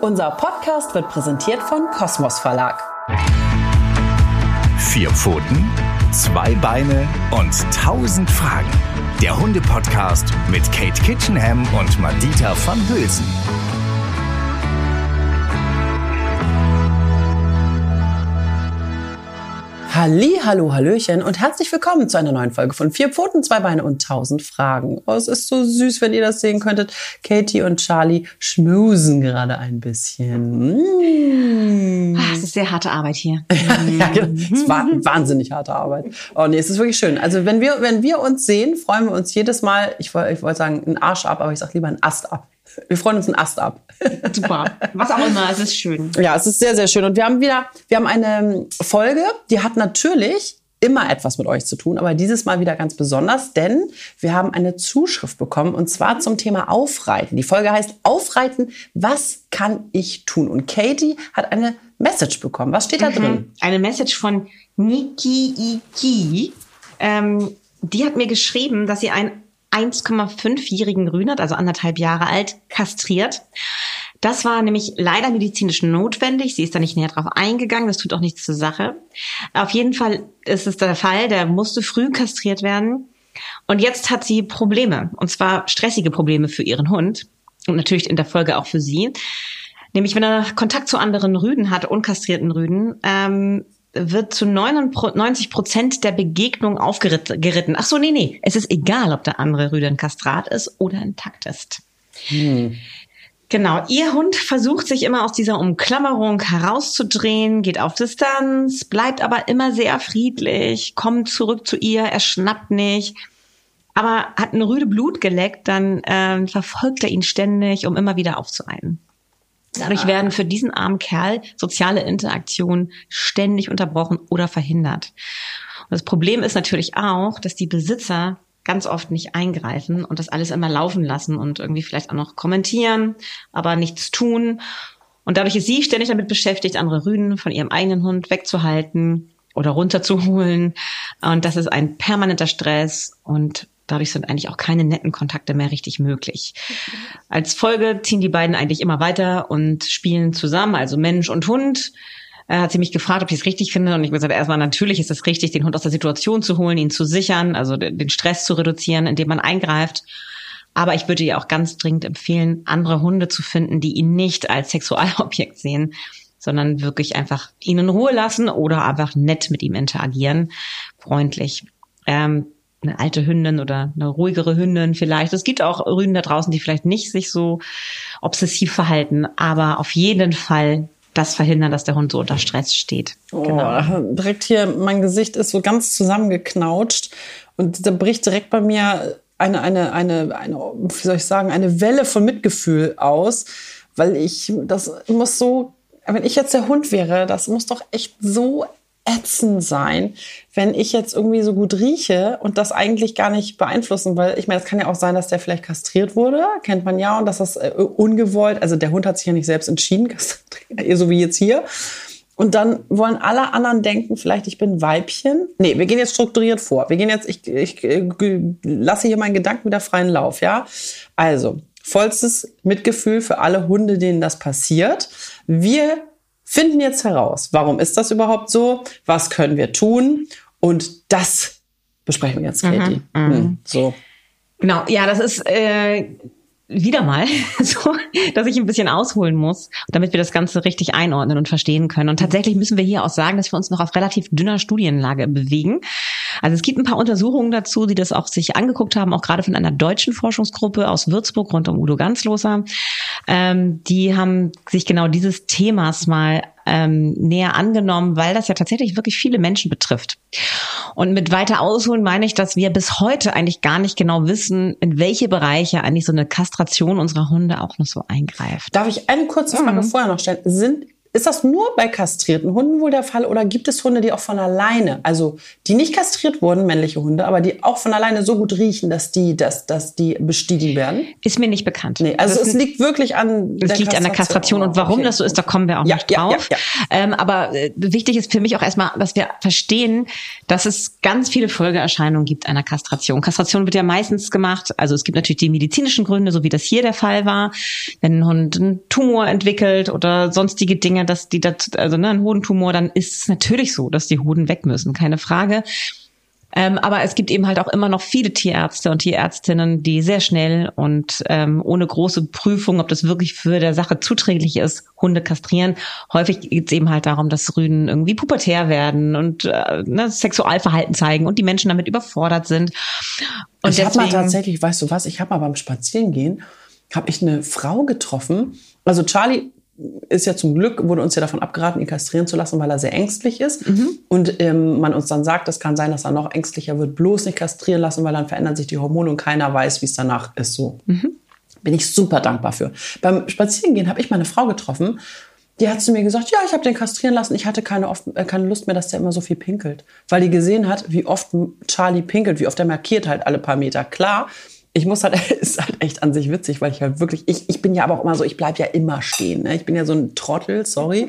Unser Podcast wird präsentiert von Kosmos Verlag. Vier Pfoten, zwei Beine und tausend Fragen. Der Hunde-Podcast mit Kate Kitchenham und Madita van Hülsen. Halli, hallo, hallöchen und herzlich willkommen zu einer neuen Folge von Vier Pfoten, zwei Beine und tausend Fragen. Oh, es ist so süß, wenn ihr das sehen könntet. Katie und Charlie schmusen gerade ein bisschen. Mm. Ach, es ist sehr harte Arbeit hier. ja, genau. es ist wahnsinnig harte Arbeit. Oh nee, es ist wirklich schön. Also wenn wir, wenn wir uns sehen, freuen wir uns jedes Mal, ich wollte ich wollte sagen, einen Arsch ab, aber ich sag lieber einen Ast ab. Wir freuen uns einen Ast ab. Super. Was auch immer, es ist schön. Ja, es ist sehr, sehr schön. Und wir haben wieder, wir haben eine Folge, die hat natürlich immer etwas mit euch zu tun, aber dieses Mal wieder ganz besonders, denn wir haben eine Zuschrift bekommen und zwar zum Thema Aufreiten. Die Folge heißt Aufreiten, was kann ich tun? Und Katie hat eine Message bekommen. Was steht da mhm. drin? Eine Message von Niki Iki. Ähm, die hat mir geschrieben, dass sie ein 1,5-jährigen Rühnert, also anderthalb Jahre alt, kastriert. Das war nämlich leider medizinisch notwendig. Sie ist da nicht näher drauf eingegangen. Das tut auch nichts zur Sache. Auf jeden Fall ist es der Fall. Der musste früh kastriert werden. Und jetzt hat sie Probleme. Und zwar stressige Probleme für ihren Hund. Und natürlich in der Folge auch für sie. Nämlich, wenn er Kontakt zu anderen Rüden hat, unkastrierten Rüden, ähm, wird zu 99 Prozent der Begegnung aufgeritten. Ach so, nee, nee. Es ist egal, ob der andere Rüde ein Kastrat ist oder intakt ist. Hm. Genau, ihr Hund versucht sich immer aus dieser Umklammerung herauszudrehen, geht auf Distanz, bleibt aber immer sehr friedlich, kommt zurück zu ihr, er schnappt nicht. Aber hat eine Rüde Blut geleckt, dann äh, verfolgt er ihn ständig, um immer wieder aufzueilen. Dadurch werden für diesen armen Kerl soziale Interaktionen ständig unterbrochen oder verhindert. Und das Problem ist natürlich auch, dass die Besitzer ganz oft nicht eingreifen und das alles immer laufen lassen und irgendwie vielleicht auch noch kommentieren, aber nichts tun. Und dadurch ist sie ständig damit beschäftigt, andere Rüden von ihrem eigenen Hund wegzuhalten oder runterzuholen. Und das ist ein permanenter Stress und Dadurch sind eigentlich auch keine netten Kontakte mehr richtig möglich. Als Folge ziehen die beiden eigentlich immer weiter und spielen zusammen, also Mensch und Hund. Er hat sie mich gefragt, ob ich es richtig finde. Und ich habe gesagt, erstmal natürlich ist es richtig, den Hund aus der Situation zu holen, ihn zu sichern, also den Stress zu reduzieren, indem man eingreift. Aber ich würde ihr auch ganz dringend empfehlen, andere Hunde zu finden, die ihn nicht als Sexualobjekt sehen, sondern wirklich einfach ihn in Ruhe lassen oder einfach nett mit ihm interagieren, freundlich. Ähm, eine alte Hündin oder eine ruhigere Hündin vielleicht. Es gibt auch Rüden da draußen, die vielleicht nicht sich so obsessiv verhalten, aber auf jeden Fall das verhindern, dass der Hund so unter Stress steht. Oh, genau. direkt hier, mein Gesicht ist so ganz zusammengeknautscht und da bricht direkt bei mir eine, eine, eine, eine, wie soll ich sagen, eine Welle von Mitgefühl aus, weil ich, das muss so, wenn ich jetzt der Hund wäre, das muss doch echt so ätzend sein, wenn ich jetzt irgendwie so gut rieche und das eigentlich gar nicht beeinflussen, weil ich meine, es kann ja auch sein, dass der vielleicht kastriert wurde, kennt man ja, und dass das äh, ungewollt, also der Hund hat sich ja nicht selbst entschieden, so wie jetzt hier. Und dann wollen alle anderen denken, vielleicht ich bin Weibchen. Nee, wir gehen jetzt strukturiert vor. Wir gehen jetzt, ich, ich, ich äh, lasse hier meinen Gedanken wieder freien Lauf, ja. Also, vollstes Mitgefühl für alle Hunde, denen das passiert. Wir finden jetzt heraus, warum ist das überhaupt so? Was können wir tun? Und das besprechen wir jetzt, Katie. Mhm, mhm. Hm, so. Genau, ja, das ist äh, wieder mal so, dass ich ein bisschen ausholen muss, damit wir das Ganze richtig einordnen und verstehen können. Und tatsächlich müssen wir hier auch sagen, dass wir uns noch auf relativ dünner Studienlage bewegen. Also es gibt ein paar Untersuchungen dazu, die das auch sich angeguckt haben, auch gerade von einer deutschen Forschungsgruppe aus Würzburg rund um Udo Ganzloser. Ähm, die haben sich genau dieses Themas mal ähm, näher angenommen, weil das ja tatsächlich wirklich viele Menschen betrifft. Und mit weiter ausholen meine ich, dass wir bis heute eigentlich gar nicht genau wissen, in welche Bereiche eigentlich so eine Kastration unserer Hunde auch noch so eingreift. Darf ich eine kurze Frage mhm. vorher noch stellen? Sind ist das nur bei kastrierten Hunden wohl der Fall oder gibt es Hunde, die auch von alleine, also die nicht kastriert wurden, männliche Hunde, aber die auch von alleine so gut riechen, dass die, dass, dass die bestiegen werden? Ist mir nicht bekannt. Nee, also es liegt wirklich an es liegt an der Kastration und warum Okay. das so ist, da kommen wir auch Ja, noch ja, drauf. ja, Ähm, aber äh, wichtig ist für mich auch erstmal, dass wir verstehen, dass es ganz viele Folgeerscheinungen gibt einer Kastration. Kastration wird ja meistens gemacht, also es gibt natürlich die medizinischen Gründe, so wie das hier der Fall war, wenn ein Hund einen Tumor entwickelt oder sonstige Dinge, dass die das, also ne, ein Hodentumor, dann ist es natürlich so, dass die Hoden weg müssen, keine Frage. Ähm, aber es gibt eben halt auch immer noch viele Tierärzte und Tierärztinnen, die sehr schnell und ähm, ohne große Prüfung, ob das wirklich für der Sache zuträglich ist, Hunde kastrieren. Häufig geht es eben halt darum, dass Rüden irgendwie pubertär werden und äh, ne, Sexualverhalten zeigen und die Menschen damit überfordert sind. Und ich habe mal tatsächlich, weißt du was, ich habe mal beim Spazierengehen, habe ich eine Frau getroffen. Also Charlie ist ja zum Glück, wurde uns ja davon abgeraten, ihn kastrieren zu lassen, weil er sehr ängstlich ist. Mhm. Und ähm, man uns dann sagt, es kann sein, dass er noch ängstlicher wird, bloß nicht kastrieren lassen, weil dann verändern sich die Hormone und keiner weiß, wie es danach ist. So. Mhm. Bin ich super dankbar für. Beim Spazierengehen habe ich mal eine Frau getroffen, die hat zu mir gesagt, ja, ich habe den kastrieren lassen. Ich hatte keine, oft, äh, keine Lust mehr, dass der immer so viel pinkelt. Weil die gesehen hat, wie oft Charlie pinkelt, wie oft er markiert halt alle paar Meter. Klar, ich muss halt, ist halt echt an sich witzig, weil ich halt wirklich, ich, ich bin ja aber auch immer so, ich bleib ja immer stehen. Ne? Ich bin ja so ein Trottel, sorry.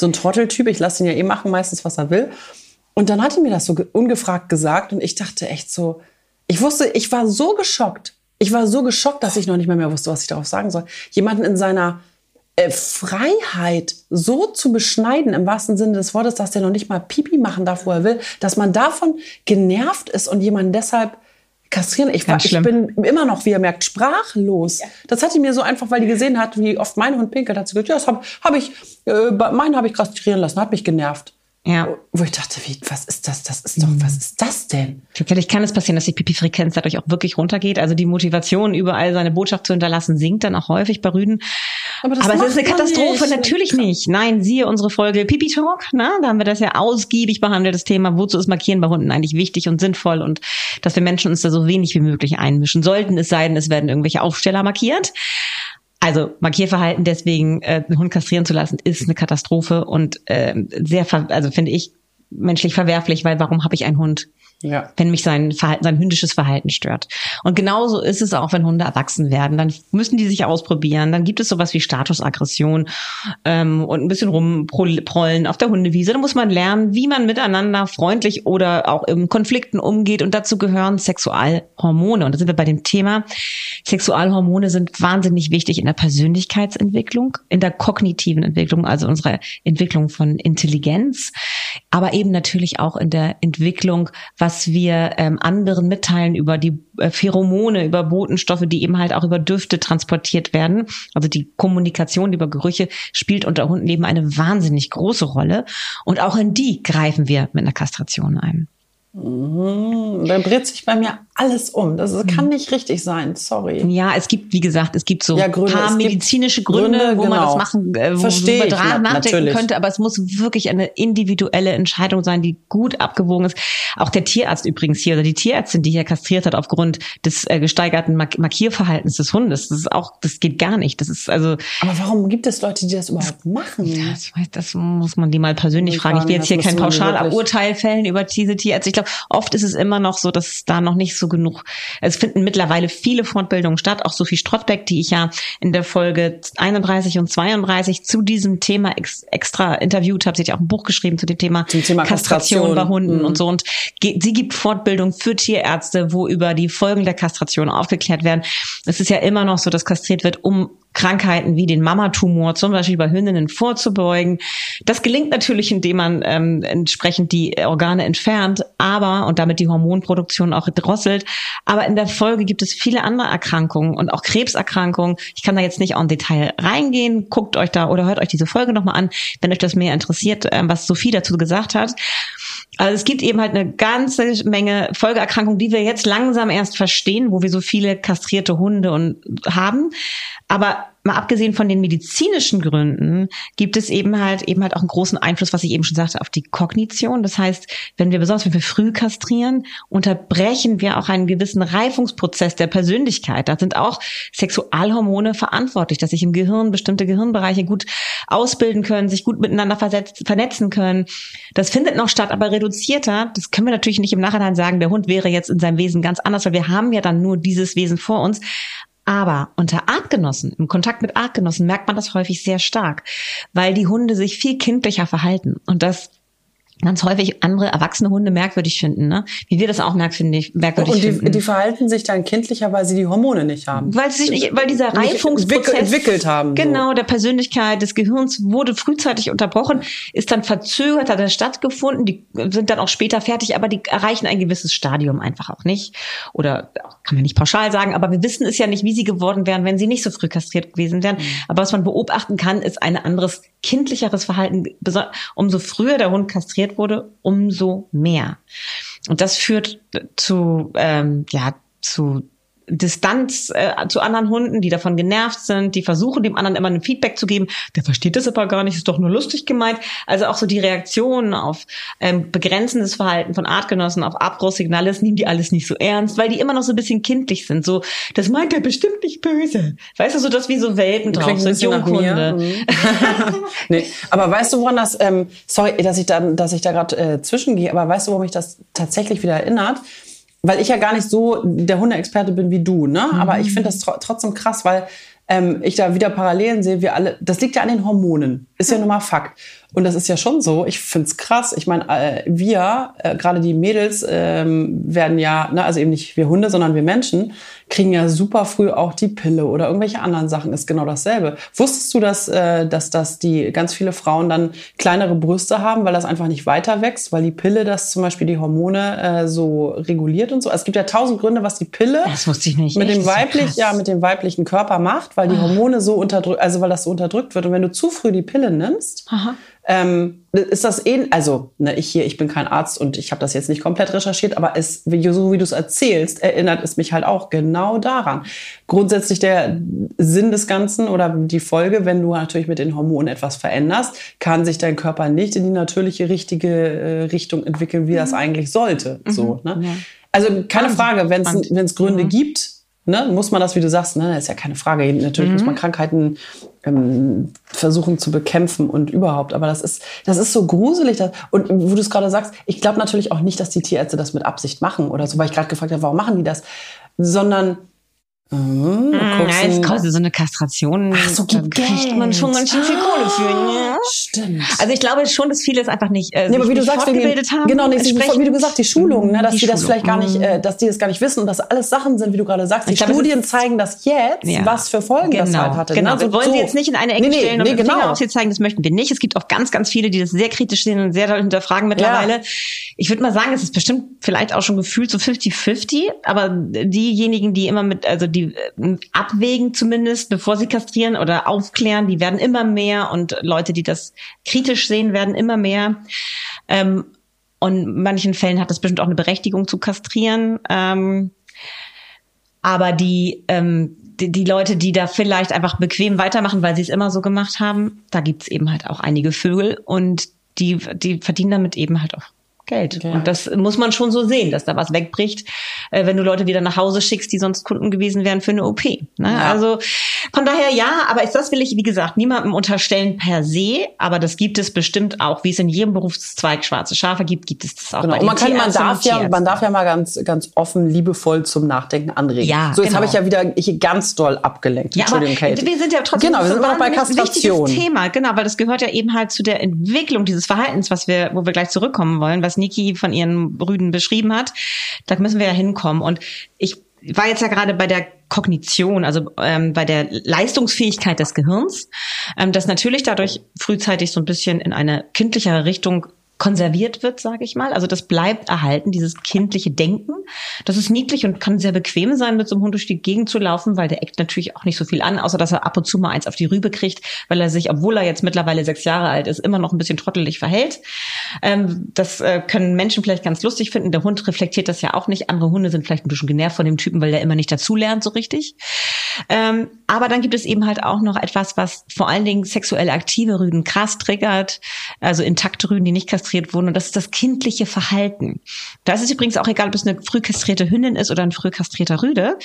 So ein Trotteltyp. Ich lasse ihn ja eh machen, meistens, was er will. Und dann hat die mir das so ge- ungefragt gesagt und ich dachte echt so, ich wusste, ich war so geschockt. Ich war so geschockt, dass ich noch nicht mehr, mehr wusste, was ich darauf sagen soll. Jemanden in seiner äh, Freiheit so zu beschneiden, im wahrsten Sinne des Wortes, dass der noch nicht mal Pipi machen darf, wo er will, dass man davon genervt ist und jemanden deshalb kastrieren. Ich, war, ich bin immer noch, wie ihr merkt, sprachlos. Das hat die mir so einfach, weil die gesehen hat, wie oft mein Hund pinkelt, hat sie gesagt, ja, das habe hab ich, äh, meinen habe ich kastrieren lassen, hat mich genervt. Ja. Wo ich dachte, wie, was ist das? Das ist doch, was ist das denn? Tatsächlich kann es passieren, dass die Pipi-Frequenz dadurch auch wirklich runtergeht. Also die Motivation, überall seine Botschaft zu hinterlassen, sinkt dann auch häufig bei Rüden. Aber das Aber es ist eine Katastrophe, nicht. natürlich nicht. Nein, siehe unsere Folge Pipi Talk, ne? da haben wir das ja ausgiebig behandelt, das Thema, wozu ist Markieren bei Hunden eigentlich wichtig und sinnvoll und dass wir Menschen uns da so wenig wie möglich einmischen sollten, es sei denn, es werden irgendwelche Aufsteller markiert. Also Markierverhalten deswegen äh, einen Hund kastrieren zu lassen, ist eine Katastrophe und äh, sehr, ver also finde ich menschlich verwerflich, weil warum habe ich einen Hund? Ja. wenn mich sein Verhalten, sein hündisches Verhalten stört. Und genauso ist es auch, wenn Hunde erwachsen werden. Dann müssen die sich ausprobieren. Dann gibt es sowas wie Statusaggression ähm, und ein bisschen rumprollen auf der Hundewiese. Da muss man lernen, wie man miteinander freundlich oder auch im Konflikten umgeht. Und dazu gehören Sexualhormone. Und da sind wir bei dem Thema. Sexualhormone sind wahnsinnig wichtig in der Persönlichkeitsentwicklung, in der kognitiven Entwicklung, also unserer Entwicklung von Intelligenz, aber eben natürlich auch in der Entwicklung, was wir ähm, anderen mitteilen über die äh, Pheromone, über Botenstoffe, die eben halt auch über Düfte transportiert werden. Also die Kommunikation über Gerüche spielt unter Hundenleben eine wahnsinnig große Rolle. Und auch in die greifen wir mit einer Kastration ein. Da dreht sich bei mir alles um. Das Mhm. kann nicht richtig sein. Sorry. Ja, es gibt, wie gesagt, es gibt so Ja, ein Gründe. paar medizinische Gründe, Gründe, wo man das genau. machen, äh, wo, Verstehe man ich, dran na- nachdenken natürlich. könnte, aber es muss wirklich eine individuelle Entscheidung sein, die gut abgewogen ist. Auch der Tierarzt übrigens hier oder die Tierärztin, die hier kastriert hat aufgrund des äh, gesteigerten Mark Markierverhaltens des Hundes, das ist auch, das geht gar nicht. Das ist also, Aber warum gibt es Leute, die das überhaupt machen? das, das muss man die mal persönlich Die fragen. Ich will fragen, jetzt hier kein Pauschalurteil fällen über diese Tierärzte. Ich glaube, oft ist es immer noch so, dass da noch nicht so genug, es finden mittlerweile viele Fortbildungen statt. Auch Sophie Strottbeck, die ich ja in der Folge 31 und 32 zu diesem Thema ex, extra interviewt habe. Sie hat ja auch ein Buch geschrieben zu dem Thema, Zum Thema Kastration. bei Hunden Mhm. und so. Und sie gibt Fortbildung für Tierärzte, wo über die Folgen der Kastration aufgeklärt werden. Es ist ja immer noch so, dass kastriert wird, um Krankheiten wie den Mamatumor zum Beispiel bei Hündinnen vorzubeugen. Das gelingt natürlich, indem man ähm, entsprechend die Organe entfernt, aber und damit die Hormonproduktion auch drosselt. Aber in der Folge gibt es viele andere Erkrankungen und auch Krebserkrankungen. Ich kann da jetzt nicht en Detail reingehen. Guckt euch da oder hört euch diese Folge nochmal an, wenn euch das mehr interessiert, ähm, was Sophie dazu gesagt hat. Also es gibt eben halt eine ganze Menge Folgeerkrankungen, die wir jetzt langsam erst verstehen, wo wir so viele kastrierte Hunde und haben. Aber mal abgesehen von den medizinischen Gründen, gibt es eben halt eben halt auch einen großen Einfluss, was ich eben schon sagte, auf die Kognition. Das heißt, wenn wir besonders wenn wir früh kastrieren, unterbrechen wir auch einen gewissen Reifungsprozess der Persönlichkeit. Da sind auch Sexualhormone verantwortlich, dass sich im Gehirn bestimmte Gehirnbereiche gut ausbilden können, sich gut miteinander vernetzen können. Das findet noch statt, aber reduzierter. Das können wir natürlich nicht im Nachhinein sagen, der Hund wäre jetzt in seinem Wesen ganz anders, weil wir haben ja dann nur dieses Wesen vor uns. Aber unter Artgenossen, im Kontakt mit Artgenossen merkt man das häufig sehr stark, weil die Hunde sich viel kindlicher verhalten. Und das ganz häufig andere erwachsene Hunde merkwürdig finden, ne? Wie wir das auch merkwürdig, merkwürdig und die, finden. die verhalten sich dann kindlicher, weil sie die Hormone nicht haben. Weil sie sich nicht, weil dieser Reifungsprozess entwickelt haben. So. Genau, der Persönlichkeit des Gehirns wurde frühzeitig unterbrochen, ist dann verzögert, hat er stattgefunden, die sind dann auch später fertig, aber die erreichen ein gewisses Stadium einfach auch nicht. Oder kann man nicht pauschal sagen, aber wir wissen es ja nicht, wie sie geworden wären, wenn sie nicht so früh kastriert gewesen wären. Mhm. Aber was man beobachten kann, ist ein anderes kindlicheres Verhalten. Umso früher der Hund kastriert wurde, umso mehr. Und das führt zu, ähm, ja, zu Distanz äh, zu anderen Hunden, die davon genervt sind, die versuchen dem anderen immer ein Feedback zu geben. Der versteht das aber gar nicht, ist doch nur lustig gemeint. Also auch so die Reaktionen auf ähm, begrenzendes Verhalten von Artgenossen, auf Abbruchsignale, das nehmen die alles nicht so ernst, weil die immer noch so ein bisschen kindlich sind. So, das meint er bestimmt nicht böse. Weißt du, so das wie so Welpen drauf sind, Junghunde. Mhm. nee, aber weißt du, woran das, ähm, sorry, dass ich da, dass ich da gerade äh, zwischengehe, aber weißt du, woran mich das tatsächlich wieder erinnert? Weil ich ja gar nicht so der Hundeexperte bin wie du, ne? Mhm. Aber ich finde das tr trotzdem krass, weil ähm, ich da wieder Parallelen sehe. Wir alle, das liegt ja an den Hormonen, ist ja nun mal Fakt. Und das ist ja schon so. Ich find's krass. Ich meine, äh, wir, äh, gerade die Mädels, ähm, werden ja, ne, also eben nicht wir Hunde, sondern wir Menschen, kriegen ja super früh auch die Pille oder irgendwelche anderen Sachen. Ist genau dasselbe. Wusstest du, dass, äh, dass, dass die ganz viele Frauen dann kleinere Brüste haben, weil das einfach nicht weiter wächst, weil die Pille das zum Beispiel die Hormone äh, so reguliert und so. Also es gibt ja tausend Gründe, was die Pille mit dem weiblich, ja, mit dem weiblichen Körper macht, weil die ah. Hormone so unterdrückt, also weil das so unterdrückt wird. Und wenn du zu früh die Pille nimmst, ähm, ist das eh, also ne, ich hier, ich bin kein Arzt und ich habe das jetzt nicht komplett recherchiert, aber es, so wie du es erzählst, erinnert es mich halt auch genau daran. Grundsätzlich der Sinn des Ganzen oder die Folge, wenn du natürlich mit den Hormonen etwas veränderst, kann sich dein Körper nicht in die natürliche richtige äh, Richtung entwickeln, wie mhm. das eigentlich sollte. Mhm. So, ne? Ja. Also keine Frage, wenn es Gründe mhm. gibt, ne, muss man das, wie du sagst, ne, ist ja keine Frage. Natürlich mhm. muss man Krankheiten ähm, versuchen zu bekämpfen und überhaupt. Aber das ist, das ist so gruselig. Dass, und wo du es gerade sagst, ich glaube natürlich auch nicht, dass die Tierärzte das mit Absicht machen oder so, weil ich gerade gefragt habe, warum machen die das? Sondern Mhm, ja, es kostet so eine Kastration. Ach, so gibt kriegt man schon ganz schön viel Kohle für. Ja. Stimmt. Also ich glaube schon, dass viele es einfach nicht, äh, nee, aber wie du sagst, fortgebildet haben. Genau, nicht, wie du gesagt, die Schulungen, ne, dass die, die das vielleicht gar nicht, mhm. äh, dass die das gar nicht wissen und dass alles Sachen sind, wie du gerade sagst. Die glaube, Studien zeigen das jetzt, ja. was für Folgen genau. das halt hatte. Genau, ne? wir wollen so. sie jetzt nicht in eine Ecke nee, stellen nee, und nee, genau. Finger auf sie zeigen, das möchten wir nicht. Es gibt auch ganz, ganz viele, die das sehr kritisch sehen und sehr hinterfragen mittlerweile. Ja. Ich würde mal sagen, es ist bestimmt vielleicht auch schon gefühlt so 50-50, aber diejenigen, die immer mit, also die äh, abwägen zumindest, bevor sie kastrieren oder aufklären, die werden immer mehr und Leute, die das kritisch sehen, werden immer mehr. Ähm, und in manchen Fällen hat das bestimmt auch eine Berechtigung zu kastrieren. Ähm, aber die, ähm, die, die Leute, die da vielleicht einfach bequem weitermachen, weil sie es immer so gemacht haben, da gibt's eben halt auch einige Vögel und die, die verdienen damit eben halt auch Geld. Okay. Und das muss man schon so sehen, dass da was wegbricht, äh, wenn du Leute wieder nach Hause schickst, die sonst Kunden gewesen wären für eine OP. Ne? Ja. Also von daher ja, aber ist das will ich, wie gesagt, niemandem unterstellen per se, aber das gibt es bestimmt auch, wie es in jedem Berufszweig schwarze Schafe gibt, gibt es das auch genau. bei den man kann, man darf ja, man darf ja mal ganz, ganz offen, liebevoll zum Nachdenken anregen. Ja, so, jetzt genau. habe ich ja wieder ich ganz doll abgelenkt. Ja, Entschuldigung, aber Kate. Wir sind ja trotzdem genau, wir sind immer noch bei Kastration. Thema, genau, weil das gehört ja eben halt zu der Entwicklung dieses Verhaltens, was wir, wo wir gleich zurückkommen wollen, was Niki von ihren Rüden beschrieben hat. Da müssen wir ja hinkommen. Und ich war jetzt ja gerade bei der Kognition, also ähm, bei der Leistungsfähigkeit des Gehirns, ähm, das natürlich dadurch frühzeitig so ein bisschen in eine kindlichere Richtung konserviert wird, sage ich mal. Also das bleibt erhalten, dieses kindliche Denken. Das ist niedlich und kann sehr bequem sein, mit so einem Hund durch die Gegend zu laufen, weil der eckt natürlich auch nicht so viel an, außer dass er ab und zu mal eins auf die Rübe kriegt, weil er sich, obwohl er jetzt mittlerweile sechs Jahre alt ist, immer noch ein bisschen trottelig verhält. Ähm, das äh, können Menschen vielleicht ganz lustig finden. Der Hund reflektiert das ja auch nicht. Andere Hunde sind vielleicht ein bisschen genervt von dem Typen, weil der immer nicht dazulernt so richtig. Ähm, aber dann gibt es eben halt auch noch etwas, was vor allen Dingen sexuell aktive Rüden krass triggert, also intakte Rüden, die nicht kastriert wurden. Und das ist das kindliche Verhalten. Da ist übrigens auch egal, ob es eine früh kastrierte Hündin ist oder ein früh kastrierter Rüde.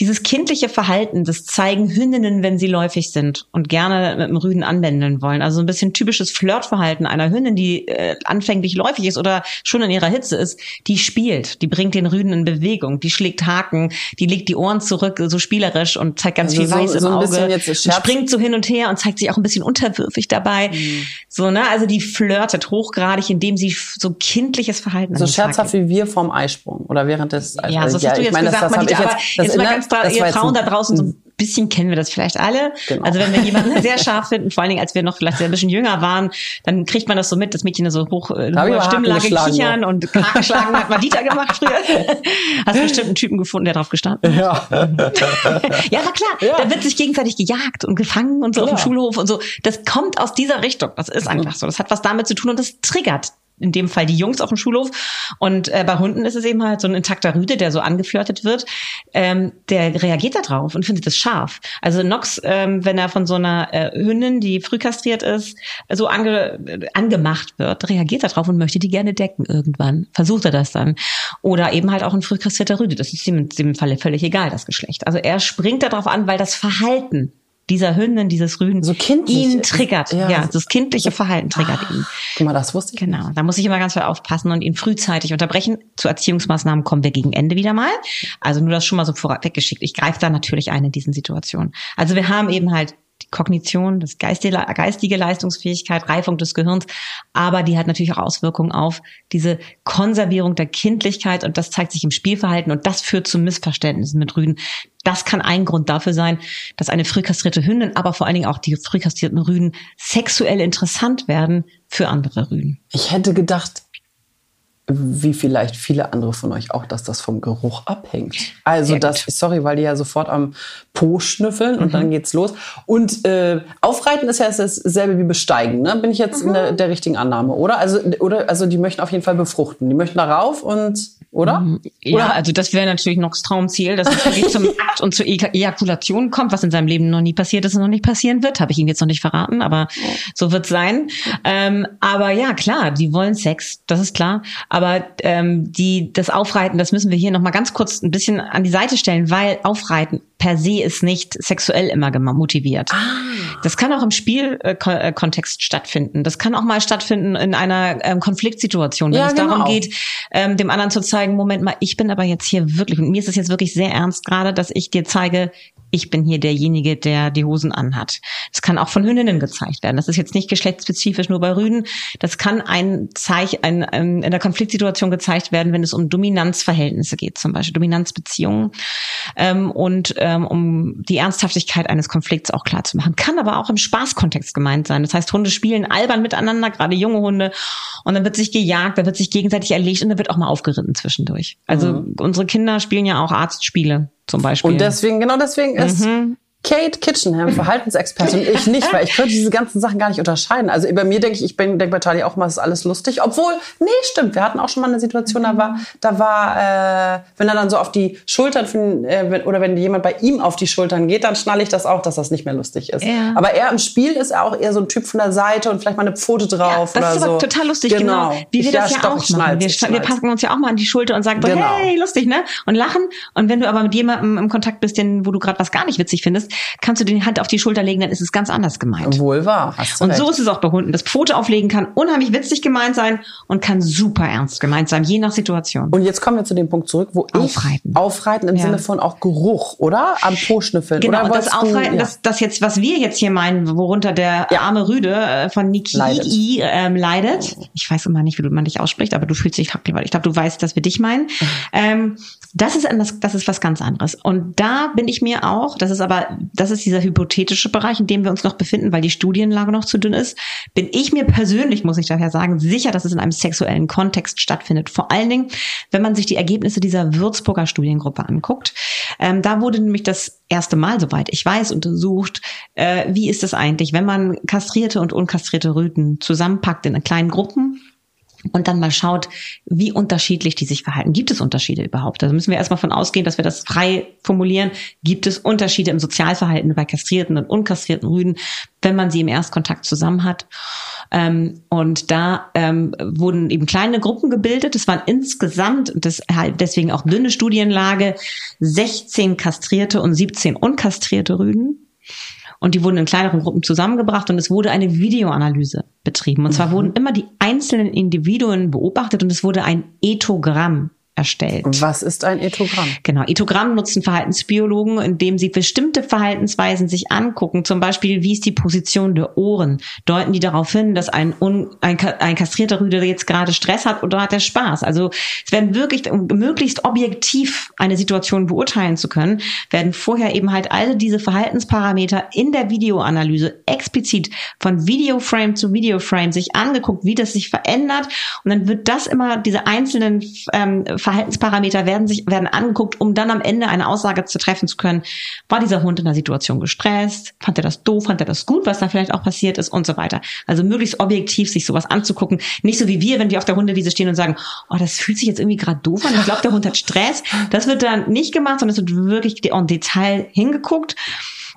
Dieses kindliche Verhalten, das zeigen Hündinnen, wenn sie läufig sind und gerne mit dem Rüden anwenden wollen. Also ein bisschen typisches Flirtverhalten einer Hündin, die äh, anfänglich läufig ist oder schon in ihrer Hitze ist, die spielt, die bringt den Rüden in Bewegung, die schlägt Haken, die legt die Ohren zurück, so spielerisch und zeigt ganz also viel so, Weiß so im Auge, und springt so hin und her und zeigt sich auch ein bisschen unterwürfig dabei. Mhm. So, ne, also die flirtet hochgradig, indem sie so kindliches Verhalten So scherzhaft wie wir vorm Eisprung oder während des Ja, so ja, hast du jetzt meine, gesagt, das, das Manita, aber jetzt, jetzt mal ganz da, ihr Frauen da draußen so ein bisschen kennen wir das vielleicht alle. Genau. Also wenn wir jemanden sehr scharf finden, vor allen Dingen als wir noch vielleicht ein bisschen jünger waren, dann kriegt man das so mit, dass Mädchen so hoch äh, hohe Stimmlage kichern und Hakenschlagen hat mal Dieter gemacht früher. Hast du bestimmt einen Typen gefunden, der drauf gestanden hat. Ja. ja, war klar. Ja. Da wird sich gegenseitig gejagt und gefangen und so ja. auf dem Schulhof und so. Das kommt aus dieser Richtung. Das ist einfach so. Das hat was damit zu tun und das triggert in dem Fall die Jungs auf dem Schulhof. Und äh, bei Hunden ist es eben halt so ein intakter Rüde, der so angeflirtet wird. Ähm, der reagiert da drauf und findet es scharf. Also Nox, ähm, wenn er von so einer äh, Hündin, die früh kastriert ist, so ange, angemacht wird, reagiert er drauf und möchte die gerne decken irgendwann. Versucht er das dann. Oder eben halt auch ein früh kastrierter Rüde. Das ist ihm in dem Falle völlig egal, das Geschlecht. Also er springt darauf an, weil das Verhalten dieser Hündin, dieses Rüden, so ihn triggert. Ja, ja das kindliche Verhalten triggert ah, ihn. Guck mal, das wusste ich. Genau, da muss ich immer ganz viel aufpassen und ihn frühzeitig unterbrechen. Zu Erziehungsmaßnahmen kommen wir gegen Ende wieder mal. Also nur das schon mal so vorweggeschickt. Ich greife da natürlich ein in diesen Situationen. Also wir haben eben halt die Kognition, das geistige, geistige Leistungsfähigkeit, Reifung des Gehirns, aber die hat natürlich auch Auswirkungen auf diese Konservierung der Kindlichkeit und das zeigt sich im Spielverhalten und das führt zu Missverständnissen mit Rüden. Das kann ein Grund dafür sein, dass eine frühkastrierte Hündin, aber vor allen Dingen auch die frühkastrierten Rüden sexuell interessant werden für andere Rüden. Ich hätte gedacht, wie vielleicht viele andere von euch auch, dass das vom Geruch abhängt. Also Sehr das, gut. sorry, weil die ja sofort am Po schnüffeln und mhm. dann geht's los. Und äh, aufreiten ist ja dasselbe wie besteigen, ne? Bin ich jetzt mhm. in der, der, richtigen Annahme, oder? Also, oder? also die möchten auf jeden Fall befruchten. Die möchten darauf und oder? Mhm. Ja, oder? also das wäre natürlich noch das Traumziel, dass es zum Akt und zur Ejakulation kommt, was in seinem Leben noch nie passiert ist und noch nicht passieren wird. Habe ich ihm jetzt noch nicht verraten, aber so wird sein. Ähm, aber ja, klar, die wollen Sex, das ist klar. Aber ähm, die das Aufreiten, das müssen wir hier noch mal ganz kurz ein bisschen an die Seite stellen, weil Aufreiten per se ist nicht sexuell immer motiviert. Ah. Das kann auch im Spielkontext äh, stattfinden. Das kann auch mal stattfinden in einer ähm, Konfliktsituation, wenn ja, es genau. darum geht, ähm, dem anderen zu zeigen, Moment mal, ich bin aber jetzt hier wirklich, und mir ist es jetzt wirklich sehr ernst gerade, dass ich dir zeige, ich bin hier derjenige, der die Hosen anhat. Das kann auch von Hündinnen gezeigt werden. Das ist jetzt nicht geschlechtsspezifisch nur bei Rüden. Das kann ein Zeichen ein, ein, in der Konfliktsituation gezeigt werden, wenn es um Dominanzverhältnisse geht, zum Beispiel Dominanzbeziehungen ähm, und ähm, um die Ernsthaftigkeit eines Konflikts auch klar zu machen. Kann aber auch im Spaßkontext gemeint sein. Das heißt, Hunde spielen albern miteinander, gerade junge Hunde, und dann wird sich gejagt, da wird sich gegenseitig erlegt und dann wird auch mal aufgeritten zwischendurch. Also mhm. unsere Kinder spielen ja auch Arztspiele zum Beispiel. Und deswegen, genau deswegen ist mhm. Kate Kitchenham, Verhaltensexpertin, ich nicht, weil ich könnte diese ganzen Sachen gar nicht unterscheiden. Also bei mir denke ich, ich denke bei Charlie auch mal, es ist alles lustig. Obwohl, nee, stimmt, wir hatten auch schon mal eine Situation, da war, da war, äh, wenn er dann so auf die Schultern, von, äh, oder wenn jemand bei ihm auf die Schultern geht, dann schnalle ich das auch, dass das nicht mehr lustig ist. Ja. Aber er im Spiel ist er auch eher so ein Typ von der Seite und vielleicht mal eine Pfote drauf ja, das oder ist so. total lustig, genau. genau. Wie wir ja, das ja stopp, auch machen. Wir, wir, packen uns ja auch mal an die Schulter und sagen, genau. hey, lustig, ne? Und lachen. Und wenn du aber mit jemandem im Kontakt bist, den, wo du gerade was gar nicht witzig findest, kannst du den Hand auf die Schulter legen, dann ist es ganz anders gemeint. Wohl wahr. Hast du und recht. so ist es auch bei Hunden. Das Pfote auflegen kann unheimlich witzig gemeint sein und kann super ernst gemeint sein, je nach Situation. Und jetzt kommen wir zu dem Punkt zurück, wo aufreiten. ich aufreiten im ja. Sinne von auch Geruch, oder? Am Po schnüffeln. Genau, oder das Aufreiten, du, ja. das, das jetzt, was wir jetzt hier meinen, worunter der ja. arme Rüde äh, von Niki leidet. Ähm, leidet. Ich weiß immer nicht, wie man dich ausspricht, aber du fühlst dich happy, weil ich glaube, du weißt, dass wir dich meinen. Mhm. Ähm, das ist, anders, das ist was ganz anderes. Und da bin ich mir auch, das ist aber, das ist dieser hypothetische Bereich, in dem wir uns noch befinden, weil die Studienlage noch zu dünn ist, bin ich mir persönlich, muss ich daher sagen, sicher, dass es in einem sexuellen Kontext stattfindet. Vor allen Dingen, wenn man sich die Ergebnisse dieser Würzburger Studiengruppe anguckt. Ähm, da wurde nämlich das erste Mal, soweit ich weiß, untersucht, äh, wie ist es eigentlich, wenn man kastrierte und unkastrierte Rüten zusammenpackt in kleinen Gruppen und dann mal schaut, wie unterschiedlich die sich verhalten. Gibt es Unterschiede überhaupt? Also müssen wir erstmal von ausgehen, dass wir das frei formulieren. Gibt es Unterschiede im Sozialverhalten bei kastrierten und unkastrierten Rüden, wenn man sie im Erstkontakt zusammen hat? Ähm, und da ähm, wurden eben kleine Gruppen gebildet. Es waren insgesamt, das halt deswegen auch dünne Studienlage, 16 kastrierte und 17 unkastrierte Rüden. Und die wurden in kleineren Gruppen zusammengebracht und es wurde eine Videoanalyse betrieben. Und zwar mhm. wurden immer die einzelnen Individuen beobachtet und es wurde ein Ethogramm erstellt. Was ist ein Ethogramm? Genau, Ethogramm nutzen Verhaltensbiologen, indem sie bestimmte Verhaltensweisen sich angucken. Zum Beispiel, wie ist die Position der Ohren? Deuten die darauf hin, dass ein, un, ein, ein kastrierter Rüde jetzt gerade Stress hat oder hat er Spaß? Also es werden wirklich, um möglichst objektiv eine Situation beurteilen zu können, werden vorher eben halt alle diese Verhaltensparameter in der Videoanalyse explizit von Videoframe zu Videoframe sich angeguckt, wie das sich verändert. Und dann wird das immer, diese einzelnen ähm, Verhaltensparameter werden sich, werden angeguckt, um dann am Ende eine Aussage zu treffen zu können. War dieser Hund in der Situation gestresst? Fand er das doof? Fand er das gut, was da vielleicht auch passiert ist und so weiter? Also möglichst objektiv sich sowas anzugucken. Nicht so wie wir, wenn wir auf der Hundewiese stehen und sagen, oh, das fühlt sich jetzt irgendwie gerade doof an. Ich glaube, der Hund hat Stress. Das wird dann nicht gemacht, sondern es wird wirklich en Detail hingeguckt.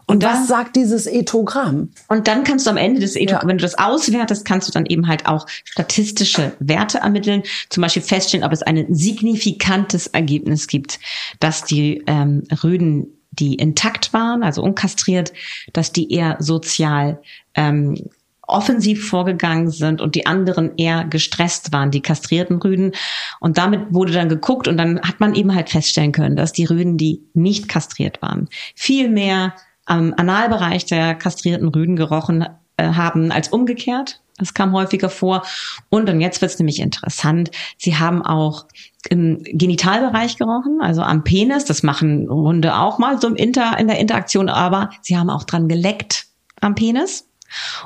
Und was sagt dieses Ethogramm? Und dann kannst du am Ende des Ethogramm, ja. wenn du das auswertest, kannst du dann eben halt auch statistische Werte ermitteln. Zum Beispiel feststellen, ob es ein signifikantes Ergebnis gibt, dass die ähm, Rüden, die intakt waren, also unkastriert, dass die eher sozial ähm, offensiv vorgegangen sind und die anderen eher gestresst waren, die kastrierten Rüden. Und damit wurde dann geguckt und dann hat man eben halt feststellen können, dass die Rüden, die nicht kastriert waren, viel mehr am Analbereich der kastrierten Rüden gerochen äh, haben als umgekehrt. Das kam häufiger vor. Und dann jetzt wird es nämlich interessant. Sie haben auch im Genitalbereich gerochen, also am Penis. Das machen Hunde auch mal so im Inter, in der Interaktion. Aber sie haben auch dran geleckt am Penis.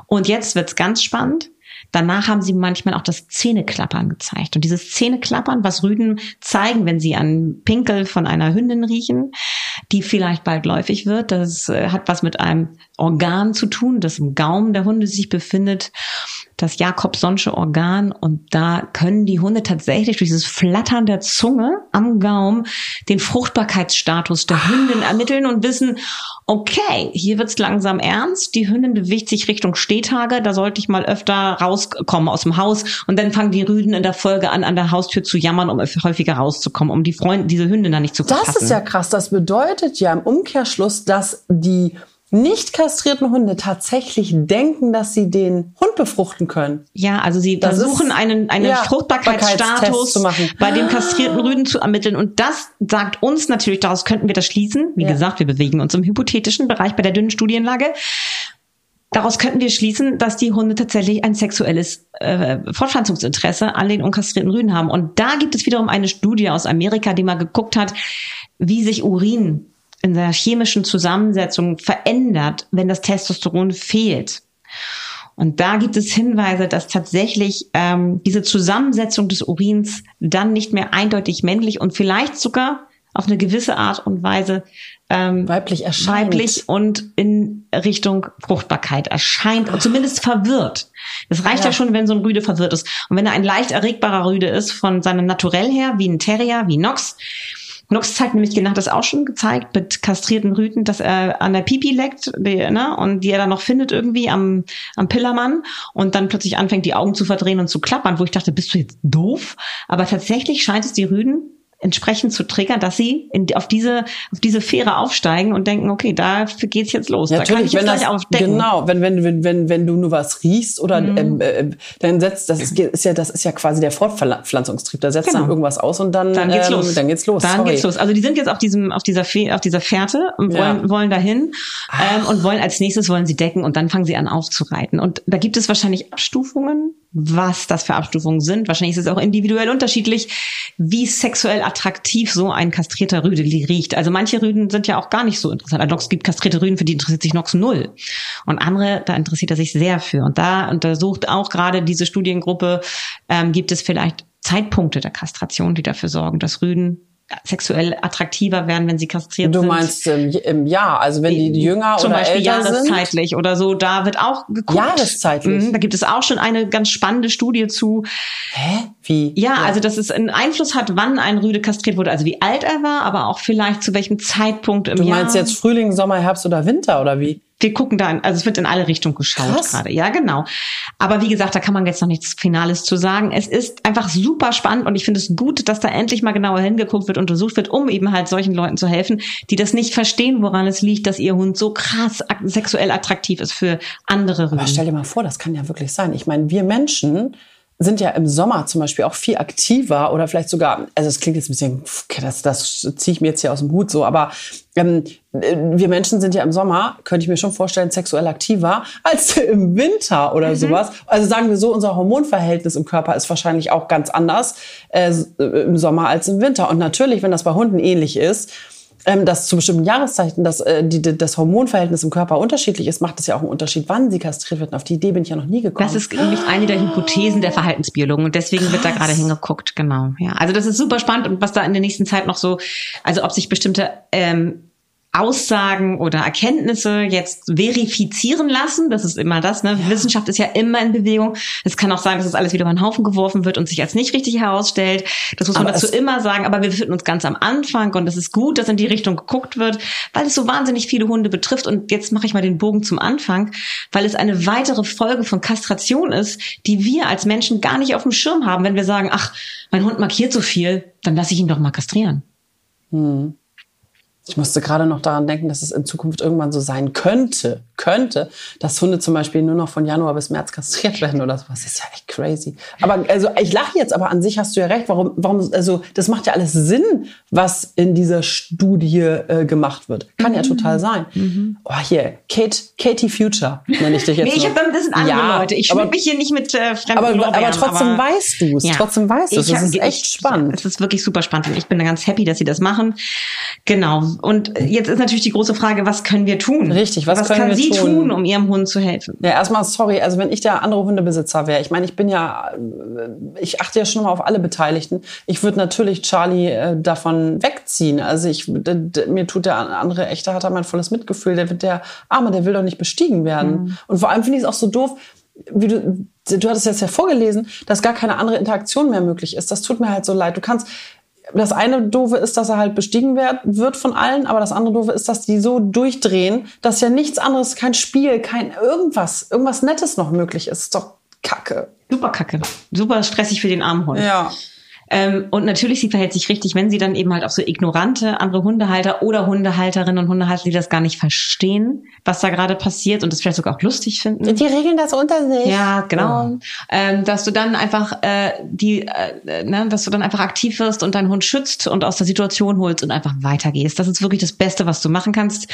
Und jetzt wird's ganz spannend. Danach haben sie manchmal auch das Zähneklappern gezeigt. Und dieses Zähneklappern, was Rüden zeigen, wenn sie an Pinkel von einer Hündin riechen, die vielleicht bald läufig wird, das äh, hat was mit einem Organ zu tun, das im Gaumen der Hunde sich befindet das Jakobsonsche Organ und da können die Hunde tatsächlich durch dieses Flattern der Zunge am Gaumen den Fruchtbarkeitsstatus der Hündin ermitteln und wissen, okay, hier wird's langsam ernst, die Hündin bewegt sich Richtung Stehtage, da sollte ich mal öfter rauskommen aus dem Haus und dann fangen die Rüden in der Folge an, an der Haustür zu jammern, um häufiger rauszukommen, um die Freunde, diese Hündin dann nicht zu verpassen. Das ist ja krass, das bedeutet ja im Umkehrschluss, dass die nicht kastrierten Hunde tatsächlich denken, dass sie den Hund befruchten können. Ja, also sie das versuchen einen, einen ja, Fruchtbarkeitsstatus bei dem kastrierten Rüden zu ermitteln. Und das sagt uns natürlich, daraus könnten wir das schließen. Wie ja. gesagt, wir bewegen uns im hypothetischen Bereich bei der dünnen Studienlage. Daraus könnten wir schließen, dass die Hunde tatsächlich ein sexuelles äh, Fortpflanzungsinteresse an den unkastrierten Rüden haben. Und da gibt es wiederum eine Studie aus Amerika, die mal geguckt hat, wie sich Urin in der chemischen Zusammensetzung verändert, wenn das Testosteron fehlt. Und da gibt es Hinweise, dass tatsächlich ähm, diese Zusammensetzung des Urins dann nicht mehr eindeutig männlich und vielleicht sogar auf eine gewisse Art und Weise ähm, weiblich erscheint. Weiblich und in Richtung Fruchtbarkeit erscheint und zumindest verwirrt. Es reicht ja. ja. schon, wenn so ein Rüde verwirrt ist. Und wenn er ein leicht erregbarer Rüde ist von seinem Naturell her, wie ein Terrier, wie Nox, Nux zeigt nämlich genau das auch schon gezeigt mit kastrierten Rüden, dass er an der Pipi leckt, die, ne, und die er dann noch findet irgendwie am, am Pillermann und dann plötzlich anfängt, die Augen zu verdrehen und zu klappern, wo ich dachte, bist du jetzt doof? Aber tatsächlich scheint es die Rüden entsprechend zu triggern, dass sie in, auf diese auf diese Fähre aufsteigen und denken, okay, dafür geht's jetzt los. Ja, da wenn das, genau, wenn wenn wenn wenn wenn du nur was riechst oder mhm. ähm, äh, dann setzt das ist, ist, ja das ist ja quasi der Fortpflanzungstrieb. Da setzt genau. dann irgendwas aus und dann dann geht's ähm, los. Dann geht's los. Dann Sorry. geht's los. Also die sind jetzt auf diesem auf dieser auf dieser Fährte und wollen ja. wollen dahin ähm, und wollen als nächstes wollen sie decken und dann fangen sie an aufzureiten. Und da gibt es wahrscheinlich Abstufungen was das für Abstufungen sind. Wahrscheinlich ist es auch individuell unterschiedlich, wie sexuell attraktiv so ein kastrierter Rüde riecht. Also manche Rüden sind ja auch gar nicht so interessant. Also es gibt kastrierte Rüden, für die interessiert sich Nox null. Und andere, da interessiert er sich sehr für. Und da untersucht auch gerade diese Studiengruppe, ähm, gibt es vielleicht Zeitpunkte der Kastration, die dafür sorgen, dass Rüden sexuell attraktiver werden, wenn sie kastriert Du sind. meinst im, im Jahr, also wenn die jünger Zum oder Beispiel älter sind? jahreszeitlich oder so, da wird auch geguckt. Jahreszeitlich? Mhm, da gibt es auch schon eine ganz spannende Studie zu. Hä? Wie? Ja, also dass es einen Einfluss hat, wann ein Rüde kastriert wurde, also wie alt er war, aber auch vielleicht zu welchem Zeitpunkt im Du Jahr. meinst jetzt Frühling, Sommer, Herbst oder Winter oder wie? Wir gucken da, also es wird in alle Richtungen geschaut gerade. Ja, genau. Aber wie gesagt, da kann man jetzt noch nichts Finales zu sagen. Es ist einfach super spannend und ich finde es gut, dass da endlich mal genauer hingeguckt wird, untersucht wird, um eben halt solchen Leuten zu helfen, die das nicht verstehen, woran es liegt, dass ihr Hund so krass sexuell attraktiv ist für andere Aber Rüden. stell dir mal vor, das kann ja wirklich sein. Ich meine, wir Menschen sind ja im Sommer zum Beispiel auch viel aktiver oder vielleicht sogar, also es klingt jetzt ein bisschen, das, das ziehe ich mir jetzt hier aus dem Hut so, aber ähm, äh, wir Menschen sind ja im Sommer, könnte ich mir schon vorstellen, sexuell aktiver als im Winter oder sowas. Also sagen wir so, unser Hormonverhältnis im Körper ist wahrscheinlich auch ganz anders äh, im Sommer als im Winter. Und natürlich, wenn das bei Hunden ähnlich ist, ähm, dass zu bestimmten Jahreszeiten das, äh, die, das Hormonverhältnis im Körper unterschiedlich ist, macht es ja auch einen Unterschied, wann sie kastriert wird. Und auf die Idee bin ich ja noch nie gekommen. Das ist nämlich eine der Hypothesen der Verhaltensbiologen und deswegen wird da gerade hingeguckt, genau. Ja, also das ist super spannend und was da in der nächsten Zeit noch so, also ob sich bestimmte ähm, Aussagen oder Erkenntnisse jetzt verifizieren lassen. Das ist immer das. Ne? Wissenschaft ist ja immer in Bewegung. Es kann auch sein, dass das alles wieder über den Haufen geworfen wird und sich als nicht richtig herausstellt. Das muss man Aber dazu es- immer sagen. Aber wir befinden uns ganz am Anfang und es ist gut, dass in die Richtung geguckt wird, weil es so wahnsinnig viele Hunde betrifft. Und jetzt mache ich mal den Bogen zum Anfang, weil es eine weitere Folge von Kastration ist, die wir als Menschen gar nicht auf dem Schirm haben, wenn wir sagen, ach, mein Hund markiert so viel, dann lasse ich ihn doch mal kastrieren. Ich musste gerade noch daran denken, dass es in Zukunft irgendwann so sein könnte, könnte, dass Hunde zum Beispiel nur noch von Januar bis März kastriert werden oder sowas. Das ist ja echt crazy. Aber also ich lache jetzt, aber an sich hast du ja recht. Warum, warum, also das macht ja alles Sinn, was in dieser Studie äh, gemacht wird. Kann Mhm. ja total sein. Oh, hier, Kate, Katie Future nenne ich dich jetzt. Nee, ich noch. hab, das sind andere Ja, Leute. Ich schmück mich hier nicht mit äh, fremden aber, Lorbeeren, aber trotzdem aber- weißt du es. Ja. Trotzdem weißt du es. Es ist echt ich- spannend. Es ist wirklich super spannend und ich bin da ganz happy, dass sie das machen. Genau. Und jetzt ist natürlich die große Frage, was können wir tun? Richtig, was können kann wir sie tun? tun, um ihrem Hund zu helfen? Ja, erstmal sorry, also wenn ich der andere Hundebesitzer wäre, ich meine, ich bin ja, äh, ich achte ja schon mal auf alle Beteiligten. Ich würde natürlich Charlie äh, davon wegziehen. Also ich, mir tut der andere echte hat er mein volles Mitgefühl. Der wird der Arme, der will doch nicht bestiegen werden. Und vor allem finde ich es auch so doof, wie du, du hattest jetzt ja vorgelesen, dass gar keine andere Interaktion mehr möglich ist. Das tut mir halt so leid. Du kannst, das eine doofe ist, dass er halt bestiegen werd, wird von allen, aber das andere doofe ist, dass die so durchdrehen, dass ja nichts anderes, kein Spiel, kein irgendwas, irgendwas Nettes noch möglich ist. Ist doch Kacke. Super kacke. Super stressig für den armen Hund. Ja. Ähm, und natürlich, sie verhält sich richtig, wenn sie dann eben halt auch so ignorante andere Hundehalter oder Hundehalterinnen und Hundehalter, die das gar nicht verstehen, was da gerade passiert und das vielleicht sogar auch lustig finden. Die regeln das unter sich. Ja, genau. Ähm, dass du dann einfach äh, die, äh, ne, dass du dann einfach aktiv wirst und deinen Hund schützt und aus der Situation holst und einfach weitergehst. Das ist wirklich das Beste, was du machen kannst.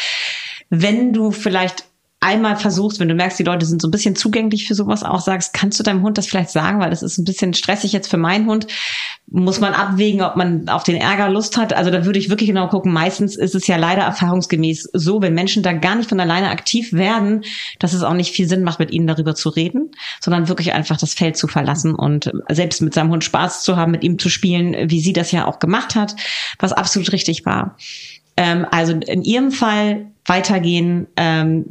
Wenn du vielleicht einmal versuchst, wenn du merkst, die Leute sind so ein bisschen zugänglich für sowas, auch sagst, kannst du deinem Hund das vielleicht sagen, weil das ist ein bisschen stressig jetzt für meinen Hund, muss man abwägen, ob man auf den Ärger Lust hat. Also da würde ich wirklich genau gucken. Meistens ist es ja leider erfahrungsgemäß so, wenn Menschen da gar nicht von alleine aktiv werden, dass es auch nicht viel Sinn macht, mit ihnen darüber zu reden, sondern wirklich einfach das Feld zu verlassen und selbst mit seinem Hund Spaß zu haben, mit ihm zu spielen, wie sie das ja auch gemacht hat, was absolut richtig war. Ähm, also in ihrem Fall weitergehen, ähm,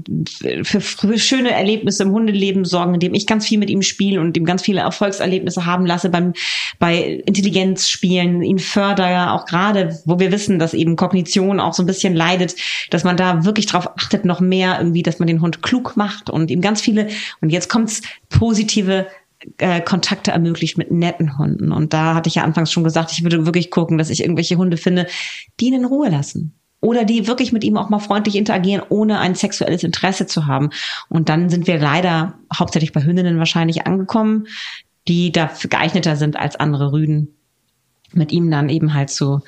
für, für schöne Erlebnisse im Hundeleben sorgen, indem ich ganz viel mit ihm spiele und ihm ganz viele Erfolgserlebnisse haben lasse beim bei Intelligenzspielen, ihn fördere, auch gerade, wo wir wissen, dass eben Kognition auch so ein bisschen leidet, dass man da wirklich drauf achtet, noch mehr irgendwie, dass man den Hund klug macht und ihm ganz viele, und jetzt kommt's, positive äh, Kontakte ermöglicht mit netten Hunden. Und da hatte ich ja anfangs schon gesagt, ich würde wirklich gucken, dass ich irgendwelche Hunde finde, die ihn in Ruhe lassen. Oder die wirklich mit ihm auch mal freundlich interagieren, ohne ein sexuelles Interesse zu haben. Und dann sind wir leider hauptsächlich bei Hündinnen wahrscheinlich angekommen, die dafür geeigneter sind als andere Rüden, mit ihm dann eben halt so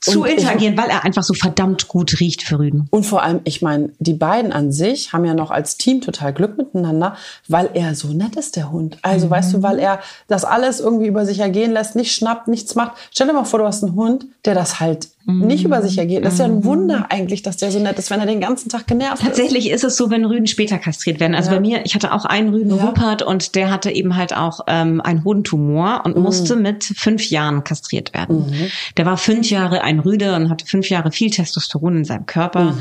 zu Und interagieren, weil er einfach so verdammt gut riecht für Rüden. Und vor allem, ich meine, die beiden an sich haben ja noch als Team total Glück miteinander, weil er so nett ist, der Hund. Also, weißt du, weil er das alles irgendwie über sich ergehen lässt, nicht schnappt, nichts macht. Stell dir mal vor, du hast einen Hund, der das halt nicht über sich ergeht. Das ist ja ein Wunder eigentlich, dass der so nett ist, wenn er den ganzen Tag genervt Tatsächlich ist. es so, wenn Rüden später kastriert werden. Also Ja. bei mir, ich hatte auch einen Rüden Ja. Ruppert und der hatte eben halt auch ähm, einen Hodentumor und musste mit fünf Jahren kastriert werden. Der war fünf Jahre ein Rüde und hatte fünf Jahre viel Testosteron in seinem Körper.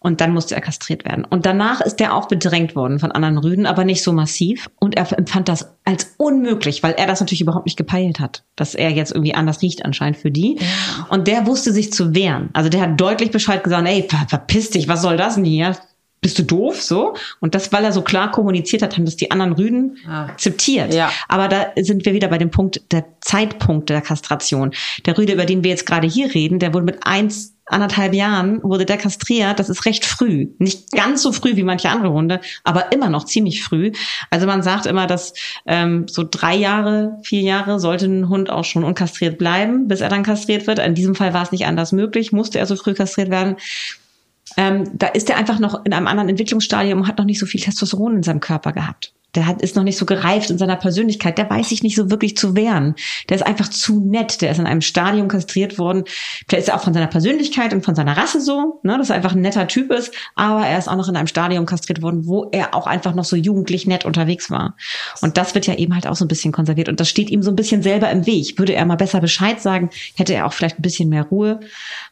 Und dann musste er kastriert werden. Und danach ist er auch bedrängt worden von anderen Rüden, aber nicht so massiv. Und er empfand das als unmöglich, weil er das natürlich überhaupt nicht gepeilt hat, dass er jetzt irgendwie anders riecht anscheinend für die. Und der wusste sich zu wehren. Also der hat deutlich Bescheid gesagt, ey, ver verpiss dich, was soll das denn hier? Bist du doof? So. Und das, weil er so klar kommuniziert hat, haben das die anderen Rüden Ah. akzeptiert. Ja. Aber da sind wir wieder bei dem Punkt der Zeitpunkt der Kastration. Der Rüde, über den wir jetzt gerade hier reden, der wurde mit eins, anderthalb Jahren wurde der kastriert. Das ist recht früh. Nicht ganz so früh wie manche andere Hunde, aber immer noch ziemlich früh. Also man sagt immer, dass ähm, so drei Jahre, vier Jahre sollte ein Hund auch schon unkastriert bleiben, bis er dann kastriert wird. In diesem Fall war es nicht anders möglich, musste er so früh kastriert werden. Ähm, da ist er einfach noch in einem anderen Entwicklungsstadium und hat noch nicht so viel Testosteron in seinem Körper gehabt. Der hat, ist noch nicht so gereift in seiner Persönlichkeit. Der weiß sich nicht so wirklich zu wehren. Der ist einfach zu nett. Der ist in einem Stadium kastriert worden. Vielleicht ist er auch von seiner Persönlichkeit und von seiner Rasse so, ne, dass er einfach ein netter Typ ist. Aber er ist auch noch in einem Stadium kastriert worden, wo er auch einfach noch so jugendlich nett unterwegs war. Und das wird ja eben halt auch so ein bisschen konserviert. Und das steht ihm so ein bisschen selber im Weg. Würde er mal besser Bescheid sagen, hätte er auch vielleicht ein bisschen mehr Ruhe.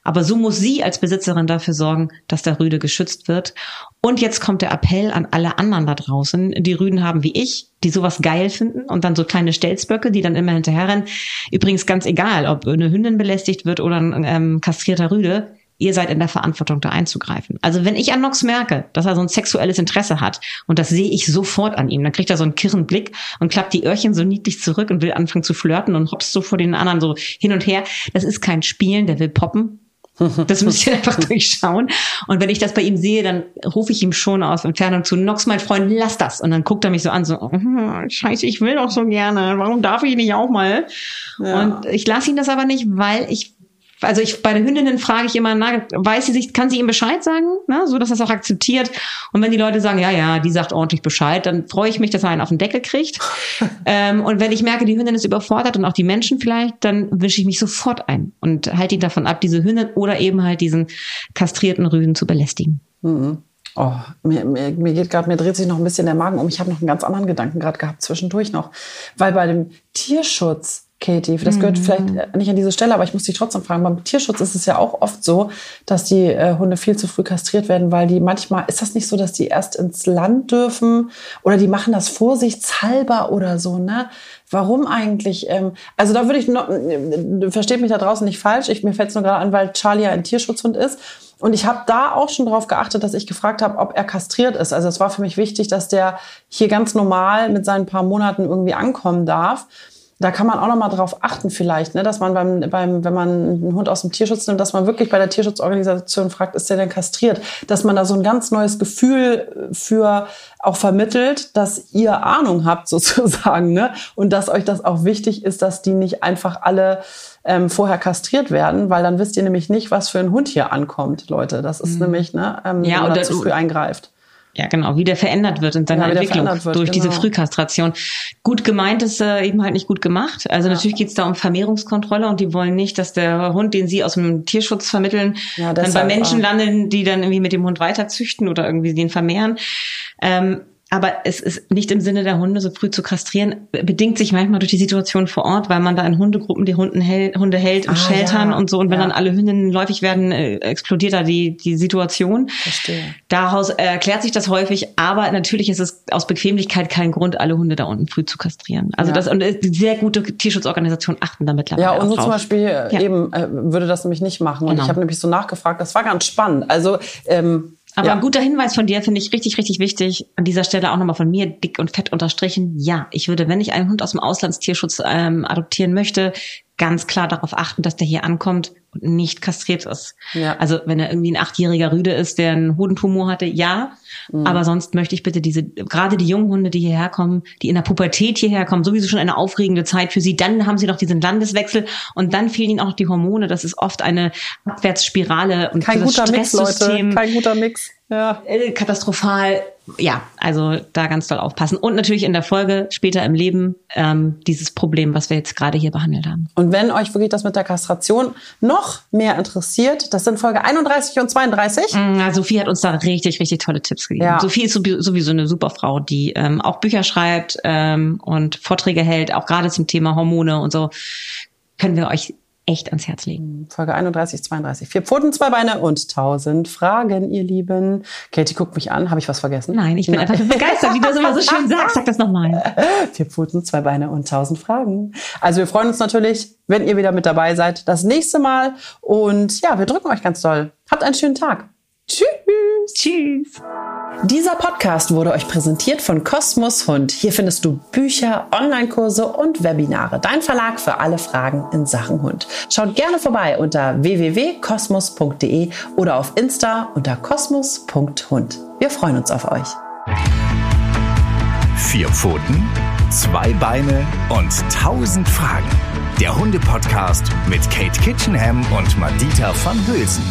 Aber so muss sie als Besitzerin dafür sorgen, dass der Rüde geschützt wird. Und jetzt kommt der Appell an alle anderen da draußen, die Rüden haben wie ich, die sowas geil finden und dann so kleine Stelzböcke, die dann immer hinterherrennen. Übrigens ganz egal, ob eine Hündin belästigt wird oder ein ähm, kastrierter Rüde. Ihr seid in der Verantwortung, da einzugreifen. Also wenn ich an Nox merke, dass er so ein sexuelles Interesse hat und das sehe ich sofort an ihm, dann kriegt er so einen kirren Blick und klappt die Öhrchen so niedlich zurück und will anfangen zu flirten und hopst so vor den anderen so hin und her. Das ist kein Spielen, der will poppen. Das müsst ihr einfach durchschauen. Und wenn ich das bei ihm sehe, dann rufe ich ihm schon aus Entfernung zu, Nox, mein Freund, lass das. Und dann guckt er mich so an, so, "Mhm, scheiße, ich will doch so gerne. Warum darf ich nicht auch mal? Ja. Und ich lasse ihn das aber nicht, weil ich also ich bei den Hündinnen frage ich immer, na, weiß sie sich, kann sie ihm Bescheid sagen, ne, so dass er es auch akzeptiert. Und wenn die Leute sagen, ja, ja, die sagt ordentlich Bescheid, dann freue ich mich, dass er einen auf den Deckel kriegt. ähm, und wenn ich merke, die Hündin ist überfordert und auch die Menschen vielleicht, dann wische ich mich sofort ein und halte ihn davon ab, diese Hündin oder eben halt diesen kastrierten Rüden zu belästigen. Oh, mir, mir, mir geht gerade, mir dreht sich noch ein bisschen der Magen um. Ich habe noch einen ganz anderen Gedanken gerade gehabt zwischendurch noch. Weil bei dem Tierschutz, Katie, das gehört vielleicht äh, nicht an diese Stelle, aber ich muss dich trotzdem fragen, beim Tierschutz ist es ja auch oft so, dass die äh, Hunde viel zu früh kastriert werden, weil die manchmal, ist das nicht so, dass die erst ins Land dürfen oder die machen das vorsichtshalber oder so, ne? Warum eigentlich? Ähm, also da würde ich noch, äh, versteht mich da draußen nicht falsch, ich, mir fällt es nur gerade an, weil Charlie ja ein Tierschutzhund ist. Und ich habe da auch schon drauf geachtet, dass ich gefragt habe, ob er kastriert ist. Also es war für mich wichtig, dass der hier ganz normal mit seinen paar Monaten irgendwie ankommen darf. Da kann man auch noch mal drauf achten vielleicht, ne, dass man beim, beim, wenn man einen Hund aus dem Tierschutz nimmt, dass man wirklich bei der Tierschutzorganisation fragt, ist der denn kastriert? Dass man da so ein ganz neues Gefühl für auch vermittelt, dass ihr Ahnung habt sozusagen, ne, und dass euch das auch wichtig ist, dass die nicht einfach alle ähm, vorher kastriert werden, weil dann wisst ihr nämlich nicht, was für ein Hund hier ankommt, Leute. Das ist nämlich, ne, ähm, Ja, wenn man und da das- zu früh eingreift. Ja, genau, wie der verändert wird in seiner Ja, Entwicklung wird, durch diese genau. Frühkastration. Gut gemeint ist äh, eben halt nicht gut gemacht. Also natürlich geht's da um Vermehrungskontrolle und die wollen nicht, dass der Hund, den sie aus dem Tierschutz vermitteln, Ja, dann bei Menschen ah. landen, die dann irgendwie mit dem Hund weiterzüchten oder irgendwie den vermehren. Ähm, aber es ist nicht im Sinne der Hunde, so früh zu kastrieren. Bedingt sich manchmal durch die Situation vor Ort, weil man da in Hundegruppen die Hunden hält, Hunde hält und Ah, Sheltern ja. und so. Und wenn Ja. dann alle Hündinnen läufig werden, äh, explodiert da die, die Situation. Verstehe. Daraus erklärt sich das häufig, aber natürlich ist es aus Bequemlichkeit kein Grund, alle Hunde da unten früh zu kastrieren. Also Ja. das und äh, sehr gute Tierschutzorganisationen achten da mittlerweile Ja, unsere drauf. zum Beispiel äh, eben äh, würde das nämlich nicht machen. Und Genau. ich habe nämlich so nachgefragt, das war ganz spannend. Also, ähm, Aber ja. ein guter Hinweis von dir finde ich richtig, richtig wichtig. An dieser Stelle auch nochmal von mir dick und fett unterstrichen. Ja, ich würde, wenn ich einen Hund aus dem Auslandstierschutz ähm, adoptieren möchte, ganz klar darauf achten, dass der hier ankommt nicht kastriert ist. Ja. Also wenn er irgendwie ein achtjähriger Rüde ist, der einen Hodentumor hatte, ja. Mhm. Aber sonst möchte ich bitte diese, gerade die jungen Hunde, die hierher kommen, die in der Pubertät hierher kommen, sowieso schon eine aufregende Zeit für sie. Dann haben sie noch diesen Landeswechsel und dann fehlen ihnen auch noch die Hormone. Das ist oft eine Abwärtsspirale und kein guter Mix, Leute. Kein guter Mix. Ja. Äh, katastrophal. Ja, also da ganz doll aufpassen. Und natürlich in der Folge später im Leben ähm, dieses Problem, was wir jetzt gerade hier behandelt haben. Und wenn euch wirklich das mit der Kastration noch mehr interessiert, das sind Folge 31 und 32. Ja, Sophie hat uns da richtig, richtig tolle Tipps gegeben. Ja. Sophie ist sowieso sowieso eine super Frau, die ähm, auch Bücher schreibt ähm, und Vorträge hält, auch gerade zum Thema Hormone und so. Können wir euch echt ans Herz legen. Folge 31, 32. Vier Pfoten, zwei Beine und tausend Fragen, ihr Lieben. Katie guckt mich an. Habe ich was vergessen? Nein, ich bin einfach nur begeistert, wie du das immer so schön sagst. Sag das nochmal. Vier Pfoten, zwei Beine und tausend Fragen. Also wir freuen uns natürlich, wenn ihr wieder mit dabei seid, das nächste Mal. Und ja, wir drücken euch ganz doll. Habt einen schönen Tag. Tschüss. Tschüss. Dieser Podcast wurde euch präsentiert von Kosmos Hund. Hier findest du Bücher, Online-Kurse und Webinare. Dein Verlag für alle Fragen in Sachen Hund. Schaut gerne vorbei unter www.kosmos.de oder auf Insta unter kosmos.hund. Wir freuen uns auf euch. Vier Pfoten, zwei Beine und tausend Fragen. Der Hunde-Podcast mit Kate Kitchenham und Madita van Hülsen.